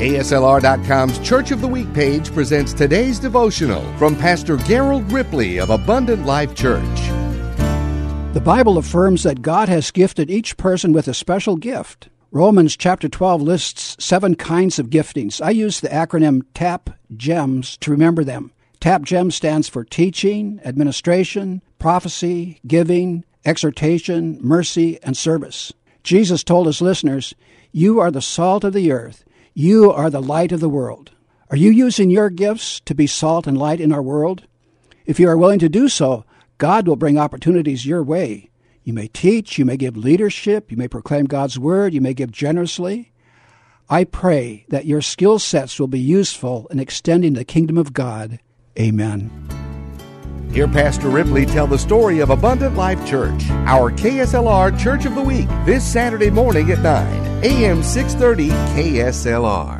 KSLR.com's Church of the Week page presents today's devotional from Pastor Gerald Ripley of Abundant Life Church. The Bible affirms that God has gifted each person with a special gift. Romans chapter 12 lists seven kinds of giftings. I use the acronym TAP GEMS to remember them. TAP GEMS stands for teaching, administration, prophecy, giving, exhortation, mercy, and service. Jesus told his listeners, You are the salt of the earth. You are the light of the world. Are you using your gifts to be salt and light in our world? If you are willing to do so, God will bring opportunities your way. You may teach, you may give leadership, you may proclaim God's word, you may give generously. I pray that your skill sets will be useful in extending the kingdom of God. Amen. Hear Pastor Ripley tell the story of Abundant Life Church, our KSLR Church of the Week, this Saturday morning at 9, AM 630 KSLR.